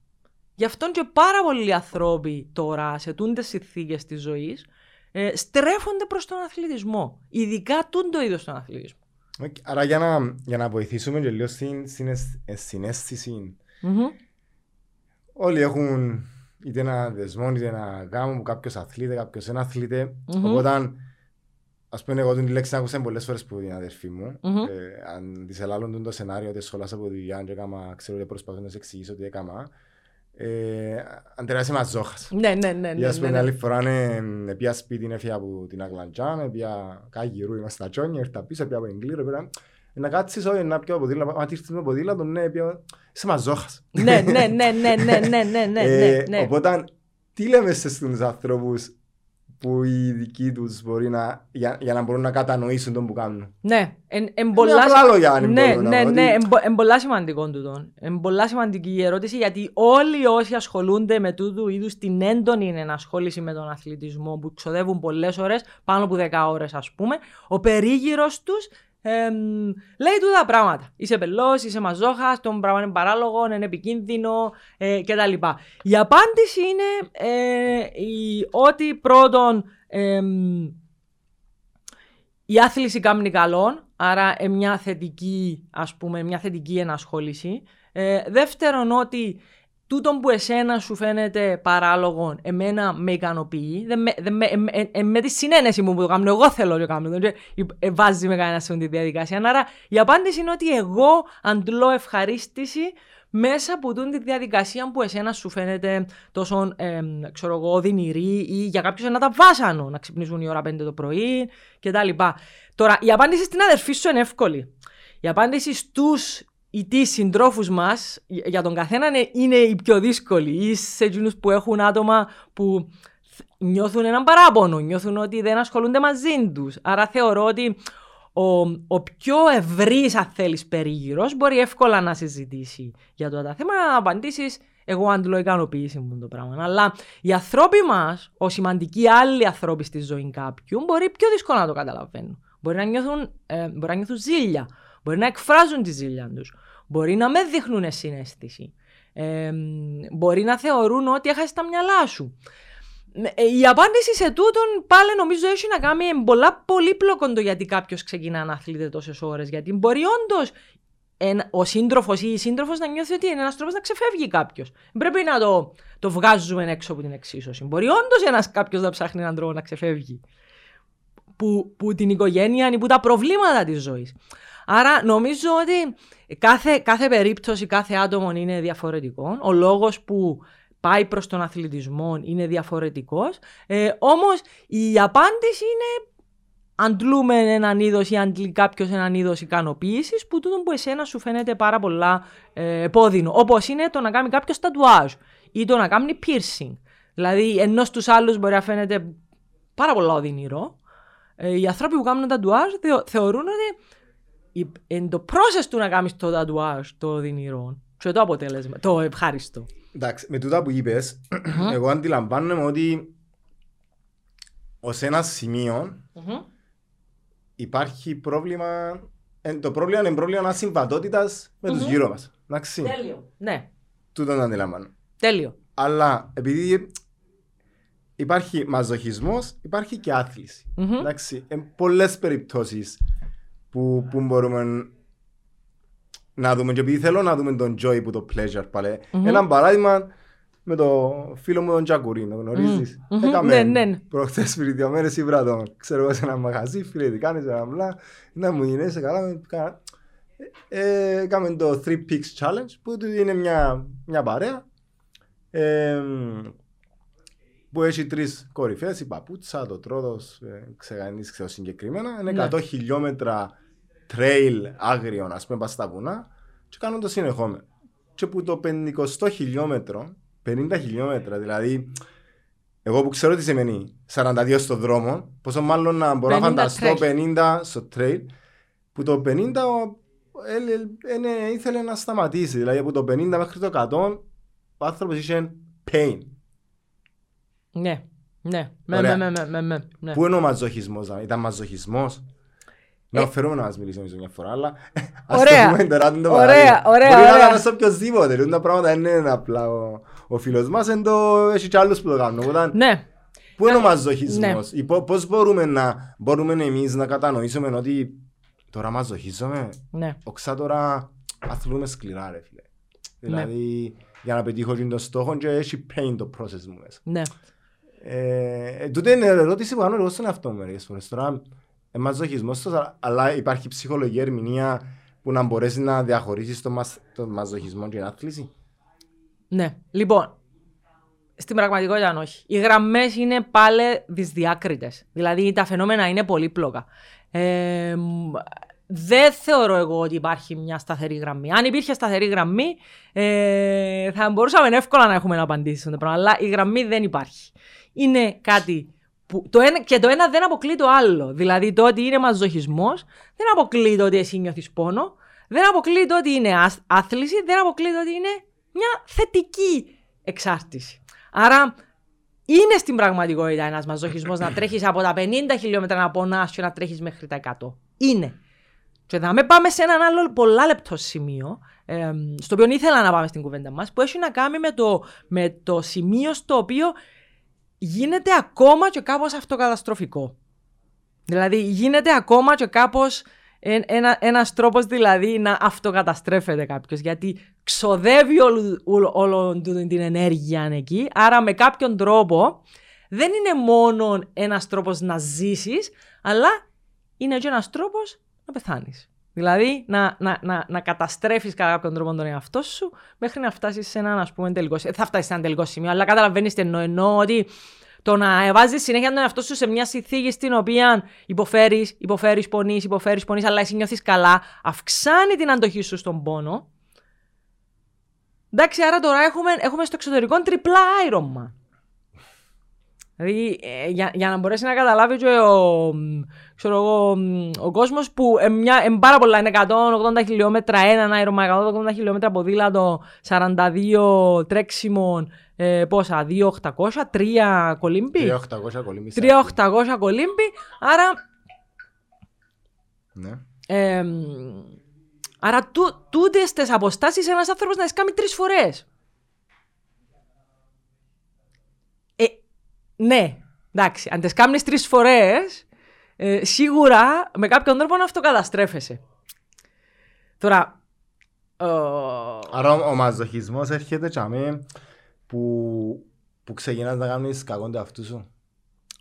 Speaker 1: Γι' αυτό και πάρα πολλοί άνθρωποι τώρα σε τούντε συνθήκες της ζωής ε, στρέφονται προς τον αθλητισμό. Ειδικά τούντο είδος τον αθλητισμό.
Speaker 2: Οκ, Άρα για να, για να βοηθήσουμε και λίγο στην συναισ- ε, συναίσθηση,
Speaker 1: Μμμ.
Speaker 2: όλοι έχουν είτε ένα δεσμό είτε ένα γάμο που κάποιος αθλείται, κάποιος δεν αθλείται.
Speaker 1: Μμμ.
Speaker 2: Οπότε, ας πούμε, εγώ την λέξη άκουσα πολλές φορές από την αδερφή μου.
Speaker 1: Μμμ.
Speaker 2: Ε, αν της ελάλλον το σενάριο ότι σχολάσα από δουλειά και έκαμα, ξέρω ότι προσπαθώ να σε εξηγήσω τι έκαμα. Ε, Αντρέα είσαι μαζόχας.
Speaker 1: Ναι, ναι, ναι.
Speaker 2: Για
Speaker 1: ναι,
Speaker 2: πούμε
Speaker 1: ναι,
Speaker 2: άλλη
Speaker 1: ναι.
Speaker 2: φορά ναι, πια σπίτι έφυγα από την Αγλαντζάν, πια κάγυρου είμαστε στα τσόνια, ήρθα πίσω, πια από εγκλήρο, πια... Να κάτσεις όχι να πιω ποδήλατο, μα τι ήρθες με ποδήλατο, ναι, πια... Είσαι μαζόχας.
Speaker 1: Ναι, ναι, ναι, ναι, ναι, ναι, ναι, ναι,
Speaker 2: Ε,
Speaker 1: ναι.
Speaker 2: Οπότε, τι λέμε σε στους ανθρώπους που οι δικοί τους μπορεί να, για, για να μπορούν να κατανοήσουν τον που κάνουν.
Speaker 1: Ναι, εν, εν
Speaker 2: Με
Speaker 1: πολλά,
Speaker 2: απλά λόγια, αν
Speaker 1: ναι,
Speaker 2: μπορούν να
Speaker 1: ναι,
Speaker 2: πω,
Speaker 1: ναι,
Speaker 2: ότι-
Speaker 1: εν, πο- εν πολλά σημαντικό τούτο. Εν πολλά σημαντική η ερώτηση γιατί όλοι όσοι ασχολούνται με τούτου είδους την έντονη ενασχόληση με τον αθλητισμό που ξοδεύουν πολλές ώρες, πάνω από 10 ώρες ας πούμε, ο περίγυρος τους λέει τούτα πράγματα. Είσαι πελός, είσαι μαζόχας, το πράγμα είναι παράλογο, είναι επικίνδυνο ε, κτλ. Η απάντηση είναι ε, η, ότι πρώτον εμ, η άθληση κάνει καλόν, άρα ε, μια θετική, ας πούμε, μια θετική ενασχόληση. Ε, δεύτερον, ότι τούτο που εσένα σου φαίνεται παράλογο, εμένα με ικανοποιεί. Δεν με, δεν με, ε, ε, ε, με τη συνένεση μου που το κάνω, εγώ θέλω να το κάνω. Δεν ε, βάζει με κανένα σε τη διαδικασία. Άρα η απάντηση είναι ότι εγώ αντλώ ευχαρίστηση μέσα από τούτη τη διαδικασία που εσένα σου φαίνεται τόσο ε, ξέρω εγώ, οδυνηρή ή για κάποιους ένα τα βάσανο να ξυπνήσουν η ώρα 5 το πρωί κτλ. Τώρα, η απάντηση στην αδερφή σου είναι εύκολη. Η απάντηση στους ή τι συντρόφους μας, για τον καθένα είναι, είναι η πιο δύσκολη. Ή σε εκείνους που έχουν άτομα που νιώθουν έναν παράπονο, νιώθουν ότι δεν ασχολούνται μαζί τους. Άρα θεωρώ ότι ο, ο πιο ευρύς, αν θέλεις, περίγυρος μπορεί εύκολα να συζητήσει για το τα θέματα, να απαντήσεις. Εγώ αντλώ ικανοποίηση μου το πράγμα. Αλλά οι ανθρώποι μας, ο σημαντικοί άλλοι άνθρωποι στη ζωή κάποιου, μπορεί πιο δύσκολα να το καταλαβαίνουν. Μπορεί να νιώθουν, ε, μπορεί να νιώθουν ζήλια. Μπορεί να εκφράζουν τη ζήλια τους. Μπορεί να με δείχνουν συνέστηση. Ε, μπορεί να θεωρούν ότι έχασε τα μυαλά σου. Ε, η απάντηση σε τούτον πάλι νομίζω έχει να κάνει με πολλά πολύπλοκο το γιατί κάποιος ξεκινά να αθλείται τόσες ώρες. Γιατί μπορεί όντως ο σύντροφος ή η σύντροφος να νιώθει ότι είναι ένας τρόπος να ξεφεύγει κάποιος. Πρέπει να το, το βγάζουμε έξω από την εξίσωση. Μπορεί όντως ένας κάποιος να ψάχνει έναν τρόπο να ξεφεύγει. Που, που την οικογένεια ή που τα προβλήματα της ζωής. Άρα νομίζω ότι κάθε, κάθε περίπτωση, κάθε άτομο είναι διαφορετικός. Ο λόγος που πάει προς τον αθλητισμό είναι διαφορετικός. Ε, όμως η απάντηση είναι αντλούμε έναν είδος ή αντλεί κάποιος έναν είδος ικανοποίησης που τούτο που εσένα σου φαίνεται πάρα πολλά ε, επώδυνο. Όπως είναι το να κάνει κάποιος τατουάζ ή το να κάνει piercing. Δηλαδή, ενώ στου άλλους μπορεί να φαίνεται πάρα πολλά οδυνηρό, ε, οι άνθρωποι που κάνουν τατουάζ θεωρούν ότι εν το process του να κάνεις το τατουάζ το οδυνηρό και το αποτέλεσμα, το ευχάριστο.
Speaker 2: Εντάξει, με τούτα που είπες, εγώ αντιλαμβάνομαι ότι ως ένα σημείο υπάρχει πρόβλημα, ε, το πρόβλημα είναι πρόβλημα ασυμβατότητας με τους γύρω μας. Εντάξει,
Speaker 1: Τέλειο. Ναι,
Speaker 2: τούτο το αντιλαμβάνω.
Speaker 1: τέλειο.
Speaker 2: Αλλά επειδή υπάρχει μαζοχισμός, υπάρχει και άθληση. Εντάξει, εν πολλές περιπτώσεις που, που μπορούμε να δούμε και επειδή θέλω να δούμε τον Joy που το pleasure πάλι. Ένα παράδειγμα με το φίλο μου τον Τζακουρί, το γνωρίζεις.
Speaker 1: Μμμ.
Speaker 2: Έκαμε
Speaker 1: Ναι, ναι.
Speaker 2: προχτές πριν δύο μέρες ήβρα τον, ξέρω εγώ σε ένα μαγαζί, φίλε τι κάνεις, ένα μπλα, να μου γίνεσαι καλά, με- κα- ε, έκαμε το 3 Peaks Challenge που του είναι μια, μια παρέα ε, που έχει τρεις κορυφές, η Παπούτσα, το Τρόδος, ε, ξεγανείς ξέρω συγκεκριμένα, είναι
Speaker 1: Ναι.
Speaker 2: 100 χιλιόμετρα trail άγριων, ας πούμε, πας στα βουνά και κάνουν το συνεχόμενο. Και που το 50 χιλιόμετρο, 50 χιλιόμετρα, δηλαδή εγώ που ξέρω τι σημαίνει 42 στο δρόμο, πόσο μάλλον να μπορώ να
Speaker 1: 50
Speaker 2: φανταστώ
Speaker 1: τρέχει.
Speaker 2: 50 στο trail, που το 50 ο- ε, ε, ε, ναι, ήθελε να σταματήσει. Δηλαδή από το 50 μέχρι το 100 ο άνθρωπος είχε pain.
Speaker 1: Ναι, ναι, με,
Speaker 2: Ωραία.
Speaker 1: με, με, με, με, ναι.
Speaker 2: Πού είναι ο μαζοχισμός, δηλαδή, ήταν μαζοχισμός; Να
Speaker 1: Ε.
Speaker 2: οφερούμε να μας μιλήσει νομίζω μια φορά, αλλά ας
Speaker 1: Ωραία.
Speaker 2: το πούμε τώρα το
Speaker 1: Ωραία,
Speaker 2: παράδειγμα.
Speaker 1: ωραία,
Speaker 2: Μπορεί να
Speaker 1: ωραία.
Speaker 2: κάνω σε οποιοσδήποτε, λοιπόν, τα πράγματα δεν είναι απλά ο, ο φίλος μας, εν το, έχει και άλλους που το κάνουν. Οπότε,
Speaker 1: Ναι,
Speaker 2: Πού είναι ο
Speaker 1: Ναι.
Speaker 2: μαζοχισμός, ή πο- πώς μπορούμε να, μπορούμε εμείς να κατανοήσουμε ότι τώρα μαζοχίζομαι,
Speaker 1: ναι,
Speaker 2: οξά τώρα αθλούμε σκληρά ρε φίλε.
Speaker 1: Ναι.
Speaker 2: Δηλαδή για να πετύχω και το στόχο και έχει pain το process μου μέσα.
Speaker 1: ναι.
Speaker 2: Ε, ε, τούτη είναι ερώτηση που κάνω εγώ στον εαυτό μου μερικές φορές. Τώρα, ε, μαζοχισμός, τόσο, αλλά υπάρχει ψυχολογική ερμηνεία που να μπορέσεις να διαχωρίσεις το, μαζ, το μαζοχισμό και την άθληση.
Speaker 1: Ναι. Λοιπόν, στην πραγματικότητα όχι. Οι γραμμές είναι πάλι δυσδιάκριτες. Δηλαδή τα φαινόμενα είναι πολύπλοκα. Ε, δεν θεωρώ εγώ ότι υπάρχει μια σταθερή γραμμή. Αν υπήρχε σταθερή γραμμή, ε, θα μπορούσαμε εύκολα να έχουμε να απαντήσει στο πράγμα. Αλλά η γραμμή δεν υπάρχει. Είναι κάτι που το ένα, και το ένα δεν αποκλεί το άλλο. Δηλαδή το ότι είναι μαζοχισμός δεν αποκλεί το ότι εσύ νιώθεις πόνο. Δεν αποκλεί το ότι είναι άθληση. Δεν αποκλεί το ότι είναι μια θετική εξάρτηση. Άρα είναι στην πραγματικότητα ένας μαζοχισμός να τρέχεις από τα 50 χιλιόμετρα να πονάς και να τρέχεις μέχρι τα 100. Είναι. Και θα με πάμε σε έναν άλλο πολλά λεπτό σημείο, ε, στο οποίο ήθελα να πάμε στην κουβέντα μας, που έχει να κάνει με το, με το σημείο στο οποίο γίνεται ακόμα και κάπως αυτοκαταστροφικό. Δηλαδή γίνεται ακόμα και κάπως ένα, ένας τρόπος δηλαδή να αυτοκαταστρέφεται κάποιος γιατί ξοδεύει όλη την ενέργεια εκεί άρα με κάποιον τρόπο δεν είναι μόνο ένας τρόπος να ζήσεις αλλά είναι και ένας τρόπος να πεθάνεις. Δηλαδή να, να, να, να καταστρέφεις κατά κάποιον τρόπο τον εαυτό σου μέχρι να φτάσεις σε έναν ας πούμε τελικό. Δεν θα φτάσεις σε ένα τελικό σημείο, αλλά καταλαβαίνεις τι εννοώ. Εννοώ ότι το να βάζει συνέχεια τον εαυτό σου σε μια συνθήκη στην οποία υποφέρεις, υποφέρεις, πονείς, υποφέρεις, πονείς, αλλά εσύ νιώθεις καλά, αυξάνει την αντοχή σου στον πόνο. Εντάξει, άρα τώρα έχουμε, έχουμε στο εξωτερικό τριπλά άιρωμα. Δηλαδή, ε, για, για να μπορέσει να καταλάβει και ο, ξέρω εγώ, ο κόσμος που ε, μια, ε, πάρα πολλά είναι 180 χιλιόμετρα ένα άιρωμα, 180 χιλιόμετρα ποδήλατο, 42 τρέξιμων, ε, πόσα, 2.800, 3 κολύμπι;
Speaker 2: 3.800 κολύμπι.
Speaker 1: 3.800 κολύμπι, άρα...
Speaker 2: Ναι.
Speaker 1: Ε, άρα τού, τούτες τις αποστάσεις ένας άνθρωπος να τις κάνει τρεις φορές. Ναι, εντάξει, αν τις κάνεις τρεις φορές, ε, σίγουρα με κάποιον τρόπο να αυτοκαταστρέφεσαι. Τώρα...
Speaker 2: Ε, άρα ο, ο μαζοχισμός έρχεται και που, που ξεκινάς να κάνεις κακό του αυτού σου.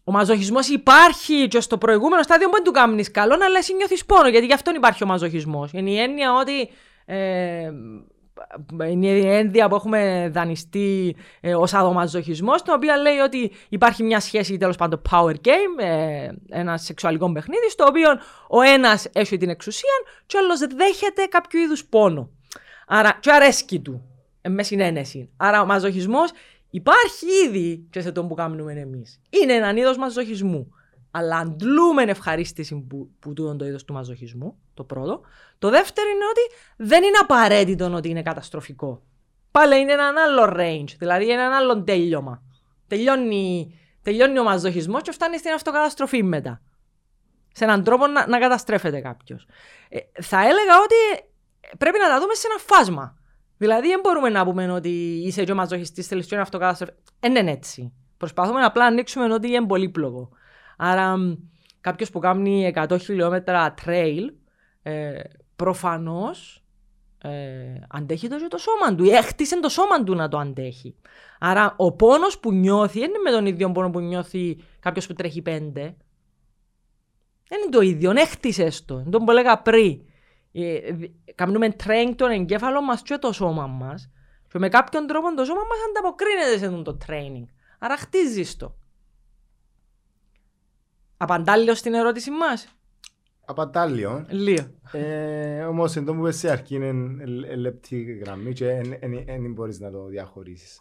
Speaker 1: Ο μαζοχισμός υπάρχει και στο προηγούμενο στάδιο που δεν του κάνει καλό, αλλά εσύ νιώθεις πόνο, γιατί γι' αυτό υπάρχει ο μαζοχισμός. Είναι η έννοια ότι. Ε, είναι η έννοια που έχουμε δανειστεί ε, ως αδομαζοχισμό, το οποίο λέει ότι υπάρχει μια σχέση τέλος πάντων power game, ε, ένα σεξουαλικό παιχνίδι, στο οποίο ο ένας έχει την εξουσία και ο άλλος δέχεται κάποιο είδους πόνο. Άρα, και αρέσκει του με συνένεση. Άρα ο μαζοχισμός υπάρχει ήδη και σε τον που κάνουμε εμείς. Είναι ένα είδος μαζοχισμού. Αλλά αντλούμε ευχαρίστηση που, που τούτον το είδος του μαζοχισμού, το πρώτο. Το δεύτερο είναι ότι δεν είναι απαραίτητο ότι είναι καταστροφικό. Πάλι είναι ένα άλλο range, δηλαδή ένα άλλο τέλειωμα. Τελειώνει, τελειώνει ο μαζοχισμός και φτάνει στην αυτοκαταστροφή μετά. Σε έναν τρόπο να, να καταστρέφεται κάποιος. Ε, θα έλεγα ότι πρέπει να τα δούμε σε ένα φάσμα. Δηλαδή δεν μπορούμε να πούμε ότι είσαι και ο μαζοχιστής, θέλεις και ένα αυτοκάταστροφη. Δεν είναι έτσι. Προσπαθούμε απλά να ανοίξουμε ότι είναι πολύπλοκο. Άρα κάποιος που κάνει 100 χιλιόμετρα trail, ε, προφανώς ε, αντέχει το, το σώμα του. Έχτισε το σώμα του να το αντέχει. Άρα ο πόνος που νιώθει δεν είναι με τον ίδιο πόνο που νιώθει κάποιος που τρέχει πέντε. Δεν είναι το ίδιο, έχτισε το. Είναι τον που έλεγα πριν. Ε, κάνουμε train τον εγκέφαλο μας και το σώμα μας και με κάποιον τρόπο το σώμα μας ανταποκρίνεται σε το training. Άρα χτίζεις το. Απαντά λίγο στην ερώτηση μας;
Speaker 2: Απαντά λίγο.
Speaker 1: Λίγο.
Speaker 2: Ε, όμως εντός που πες σε αρχή είναι λεπτή γραμμή και δεν μπορείς να το διαχωρίσεις.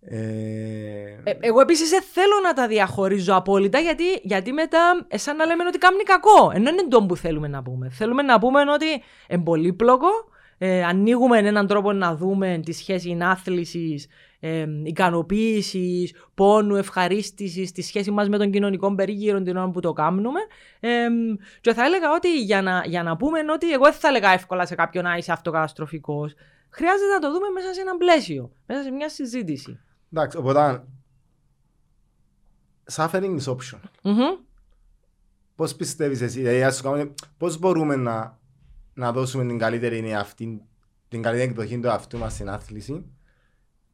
Speaker 1: Ε... Ε, εγώ επίσης δεν θέλω να τα διαχωρίζω απόλυτα γιατί, γιατί μετά σαν να λέμε ότι κάνει κακό. Ενώ είναι το που θέλουμε να πούμε. Θέλουμε να πούμε ότι είναι πολύπλοκο. Ε, ανοίγουμε έναν τρόπο να δούμε τη σχέση άθλησης, ε, ικανοποίησης, πόνου, ευχαρίστησης, τη σχέση μας με τον κοινωνικό περίγυρο την ώρα που το κάνουμε. Ε, και θα έλεγα ότι για να, για να πούμε ότι εγώ δεν θα έλεγα εύκολα σε κάποιον να είσαι αυτοκαταστροφικός. Χρειάζεται να το δούμε μέσα σε ένα πλαίσιο, μέσα σε μια συζήτηση.
Speaker 2: Εντάξει, οπότε suffering is optional. Mm-hmm. Πώς πιστεύεις εσύ, δηλαδή, πώς μπορούμε να, να δώσουμε την καλύτερη αυτή, την καλύτερη εκδοχή του αυτού μας στην άθληση,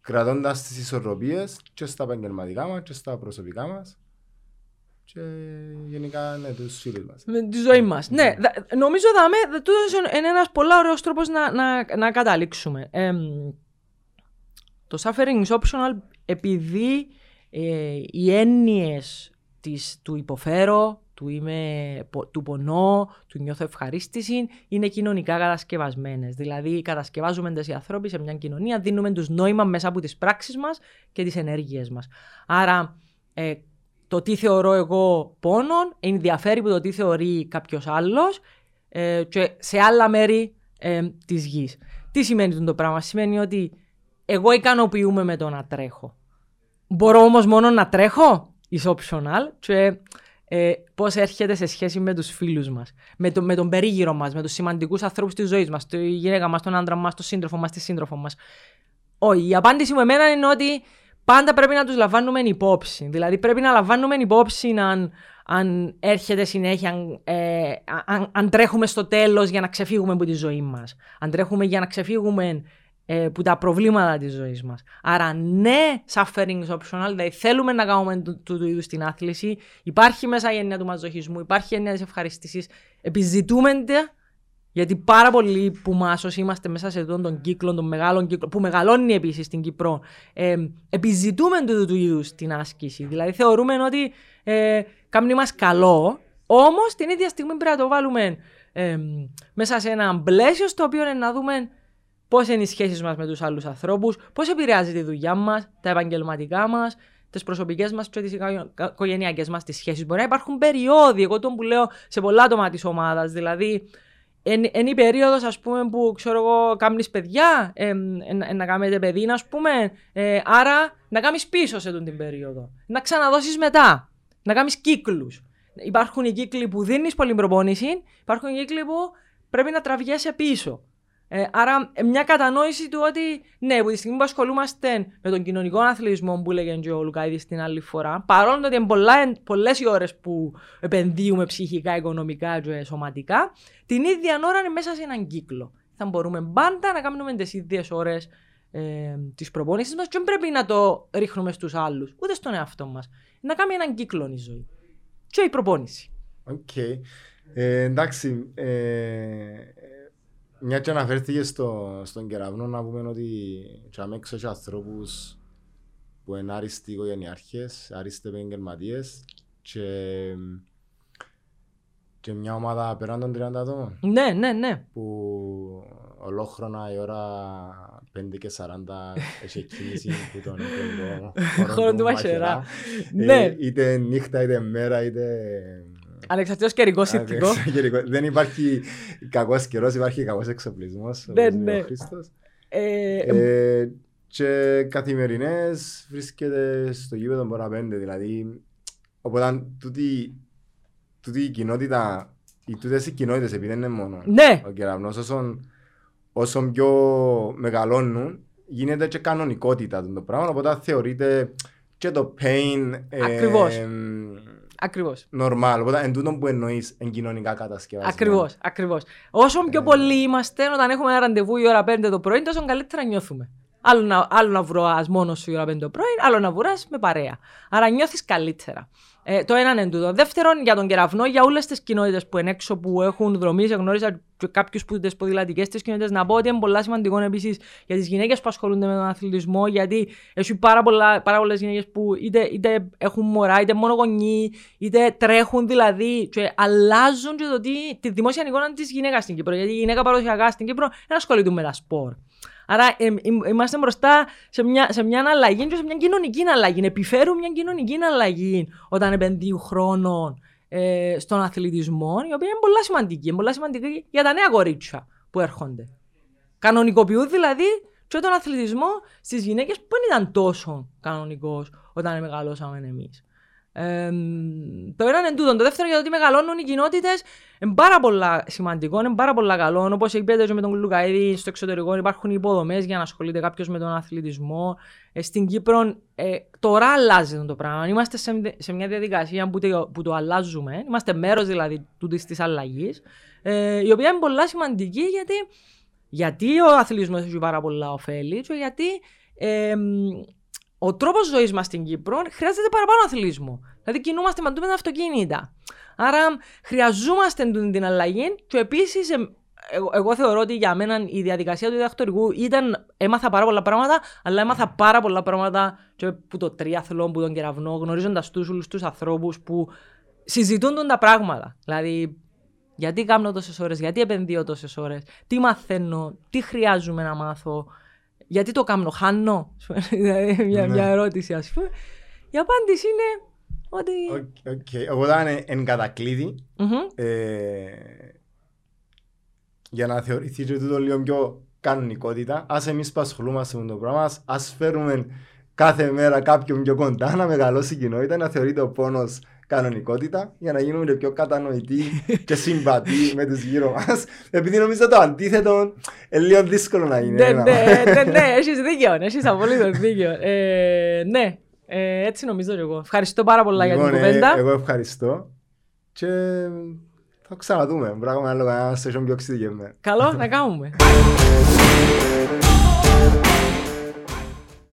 Speaker 2: κρατώντας τις ισορροπίες και στα επαγγελματικά μας και στα προσωπικά μας και γενικά ναι, τους φίλους μας.
Speaker 1: Με τη ζωή μας. ναι, ναι νομίζω δάμε, τούτος είναι ένας πολύ ωραίος τρόπος να, να, να καταλήξουμε. Ε, το suffering is optional επειδή ε, οι έννοιες της, του υποφέρω, του, είμαι, του πονώ, του νιώθω ευχαρίστηση, είναι κοινωνικά κατασκευασμένες. Δηλαδή κατασκευάζουμε τις οι άνθρωποι σε μια κοινωνία, δίνουμε τους νόημα μέσα από τις πράξεις μας και τις ενέργειες μας. Άρα ε, το τι θεωρώ εγώ πόνον ενδιαφέρει από το τι θεωρεί κάποιος άλλος ε, και σε άλλα μέρη ε, της γης. Τι σημαίνει το πράγμα, σημαίνει ότι εγώ ικανοποιούμε με το να τρέχω. Μπορώ όμως μόνο να τρέχω, is optional και ε, πώς έρχεται σε σχέση με τους φίλους μας, με, το, με τον περίγυρο μας, με τους σημαντικούς ανθρώπους της ζωής μας, τη γυναίκα μας, τον άντρα μας, τον σύντροφο μας, τη σύντροφο μας. Όχι, η απάντηση μου εμένα είναι ότι πάντα πρέπει να τους λαμβάνουμε υπόψη. Δηλαδή πρέπει να λαμβάνουμε υπόψη αν, αν έρχεται συνέχεια, αν, ε, αν, αν, τρέχουμε στο τέλος για να ξεφύγουμε από τη ζωή μας. Αν τρέχουμε για να ξεφύγουμε ε, που τα προβλήματα της ζωής μας. Άρα ναι, suffering is optional, δηλαδή θέλουμε να κάνουμε του, του, είδους την άθληση, υπάρχει μέσα η έννοια του μαζοχισμού, υπάρχει η έννοια της ευχαριστήσης, επιζητούμε γιατί πάρα πολλοί που μας όσοι είμαστε μέσα σε αυτόν τον κύκλο, τον μεγάλο κύκλο, που μεγαλώνει επίσης στην Κύπρο, ε, επιζητούμε του, του είδους την άσκηση. Δηλαδή θεωρούμε ότι ε, κάνει μας καλό, όμως την ίδια στιγμή πρέπει να το βάλουμε ε, μέσα σε ένα πλαίσιο στο οποίο να δούμε πώς είναι οι σχέσεις μας με τους άλλους ανθρώπους, πώς επηρεάζει τη δουλειά μας, τα επαγγελματικά μας, τις προσωπικές μας και τις οικογενειακές μας σχέσεις. Μπορεί να υπάρχουν περιόδοι, εγώ τον που λέω σε πολλά άτομα της ομάδας. Δηλαδή, είναι η περίοδος ας πούμε που ξέρω εγώ κάνεις παιδιά, ε, ε, να κάνετε παιδί α πούμε, ε, άρα να κάνεις πίσω σε την περίοδο. Να ξαναδώσεις μετά, να κάνεις κύκλους. Υπάρχουν οι κύκλοι που δίνεις πολύ προπόνηση, υπάρχουν οι κύκλοι που πρέπει να τραβιέσαι πίσω. Ε, άρα, μια κατανόηση του ότι ναι, από τη στιγμή που ασχολούμαστε με τον κοινωνικό αθλητισμό που λέγεται και ο Λουκάιδη την άλλη φορά, παρόλο ότι είναι πολλές οι ώρες που επενδύουμε ψυχικά, οικονομικά και σωματικά, την ίδια ώρα είναι μέσα σε έναν κύκλο. Θα μπορούμε πάντα να κάνουμε τις ίδιες ώρες ε, της προπόνησης μας και δεν πρέπει να το ρίχνουμε στους άλλους, ούτε στον εαυτό μας. Να κάνει έναν κύκλο η ζωή. Και η προπόνηση.
Speaker 2: OK. Okay. Ε, εντάξει. Ε, μια και αναφέρθηκε στο, στον κεραυνό να πούμε ότι και έχω και ανθρώπους που είναι άριστοι οικογενειάρχες, άριστοι επαγγελματίες και, και μια ομάδα πέραν των 30 ατόμων.
Speaker 1: Ναι, ναι, ναι.
Speaker 2: Που ολόχρονα η ώρα 5 και 40 έχει κίνηση που τον
Speaker 1: χώρο του Μαχερά. Ναι.
Speaker 2: Είτε νύχτα, είτε μέρα, είτε
Speaker 1: Ανεξαρτήτως καιρικό συνθήκο.
Speaker 2: Δεν υπάρχει κακός καιρός, υπάρχει κακός εξοπλισμός.
Speaker 1: Ναι, ναι.
Speaker 2: Ε, ε, και καθημερινές βρίσκεται στο γήπεδο Μπορά πέντε, δηλαδή οπότε τούτη, τούτη η κοινότητα, οι τούτες οι κοινότητες επειδή δεν είναι μόνο
Speaker 1: ναι.
Speaker 2: ο κεραυνός, όσο, όσο πιο μεγαλώνουν γίνεται και κανονικότητα το πράγμα, οπότε θεωρείται και το pain
Speaker 1: Ακριβώς. Ε, Ακριβώς.
Speaker 2: Νορμάλ. Οπότε εν τούτο που εννοείς εν κοινωνικά κατασκευασμένα.
Speaker 1: Ακριβώς. Ακριβώς. Όσο πιο ε... πολλοί είμαστε, όταν έχουμε ένα ραντεβού η ώρα 5 το πρωί, τόσο καλύτερα νιώθουμε. Άλλο να, άλλο να βρω μόνος σου η ώρα 5 το πρωί, άλλο να βουράς με παρέα. Άρα νιώθεις καλύτερα. Ε, το ένα είναι τούτο. Δεύτερον, για τον κεραυνό, για όλες τις κοινότητες που είναι έξω που έχουν δρομήσει, γνώριζα κάποιους που τις ποδηλατικές τη κοινότητες, να πω ότι είναι πολύ σημαντικό επίσης για τις γυναίκες που ασχολούνται με τον αθλητισμό, γιατί έχουν πάρα, πάρα πολλές γυναίκες που είτε, είτε έχουν μωρά, είτε μόνο γονεί, είτε τρέχουν δηλαδή, και αλλάζουν και το τι, τη δημόσια εικόνα της γυναίκας στην Κύπρο. Γιατί η γυναίκα παραδοσιακά στην Κύπρο δεν ασχολείται με τα σπορ. Άρα ε, είμαστε μπροστά σε μια, σε μια αλλαγή και σε μια κοινωνική αλλαγή. Επιφέρουν μια κοινωνική αλλαγή όταν επενδύουν χρόνο ε, στον αθλητισμό, η οποία είναι πολύ σημαντική. Είναι πολύ σημαντική για τα νέα κορίτσια που έρχονται. Κανονικοποιούν δηλαδή και τον αθλητισμό στις γυναίκες που δεν ήταν τόσο κανονικός όταν μεγαλώσαμε εμείς. Ε, το ένα είναι τούτο. Το δεύτερο γιατί μεγαλώνουν οι κοινότητες είναι πάρα πολλά σημαντικό, είναι πάρα πολλά καλό. Όπως είπατε με τον Λουκαίδη, στο εξωτερικό υπάρχουν υποδομές για να ασχολείται κάποιος με τον αθλητισμό. Ε, στην Κύπρο ε, τώρα αλλάζει το πράγμα. Είμαστε σε, σε μια διαδικασία που το, που το αλλάζουμε. Είμαστε μέρος δηλαδή της αλλαγής, ε, η οποία είναι πολύ σημαντική γιατί, γιατί ο αθλητισμός έχει πάρα πολλά ωφέλη και γιατί ε, ο τρόπος ζωής μας στην Κύπρο χρειάζεται παραπάνω αθλητισμό. Δηλαδή κινούμαστε με τα αυτοκίνητα. Άρα χρειαζόμαστε την αλλαγή και επίσης εγώ, εγώ θεωρώ ότι για μένα η διαδικασία του διδακτορικού ήταν. Έμαθα πάρα πολλά πράγματα, αλλά έμαθα πάρα πολλά πράγματα και που το τρίαθλο, που τον κεραυνό, γνωρίζοντας τους όλους τους ανθρώπους που συζητούν τα πράγματα. Δηλαδή, γιατί κάνω τόσες ώρες, γιατί επενδύω τόσες ώρες, τι μαθαίνω, τι χρειάζομαι να μάθω, γιατί το κάνω, χάνω; Δηλαδή, μια,
Speaker 2: Ναι.
Speaker 1: μια ερώτηση, ας πούμε. Η απάντηση είναι ότι.
Speaker 2: OK, OK. Οπότε είναι εν κατακλείδι.
Speaker 1: Μμμ.
Speaker 2: ε, για να θεωρηθεί και τούτο λίγο πιο κανονικότητα, ας εμείς που ασχολούμαστε με το πράγμα, ας- ας φέρουμε κάθε μέρα κάποιον πιο κοντά να μεγαλώσει η κοινότητα, να θεωρείται ο πόνος κανονικότητα για να γίνουμε πιο κατανοητοί και συμβατοί με τους γύρω μας. Επειδή νομίζω το αντίθετο είναι λίγο δύσκολο να γίνει.
Speaker 1: Ναι,
Speaker 2: ένα.
Speaker 1: ναι, ναι, ναι, έχεις δίκιο, έχεις απολύτως δίκιο. Ε, ναι, ε, έτσι νομίζω και εγώ. Ευχαριστώ πάρα πολλά για την
Speaker 2: Λοιπόν, ε,
Speaker 1: κουβέντα.
Speaker 2: Εγώ ευχαριστώ και θα ξαναδούμε. Πράγμα άλλο κανένα session πιο εξειδικευμένο.
Speaker 1: Καλό να κάνουμε.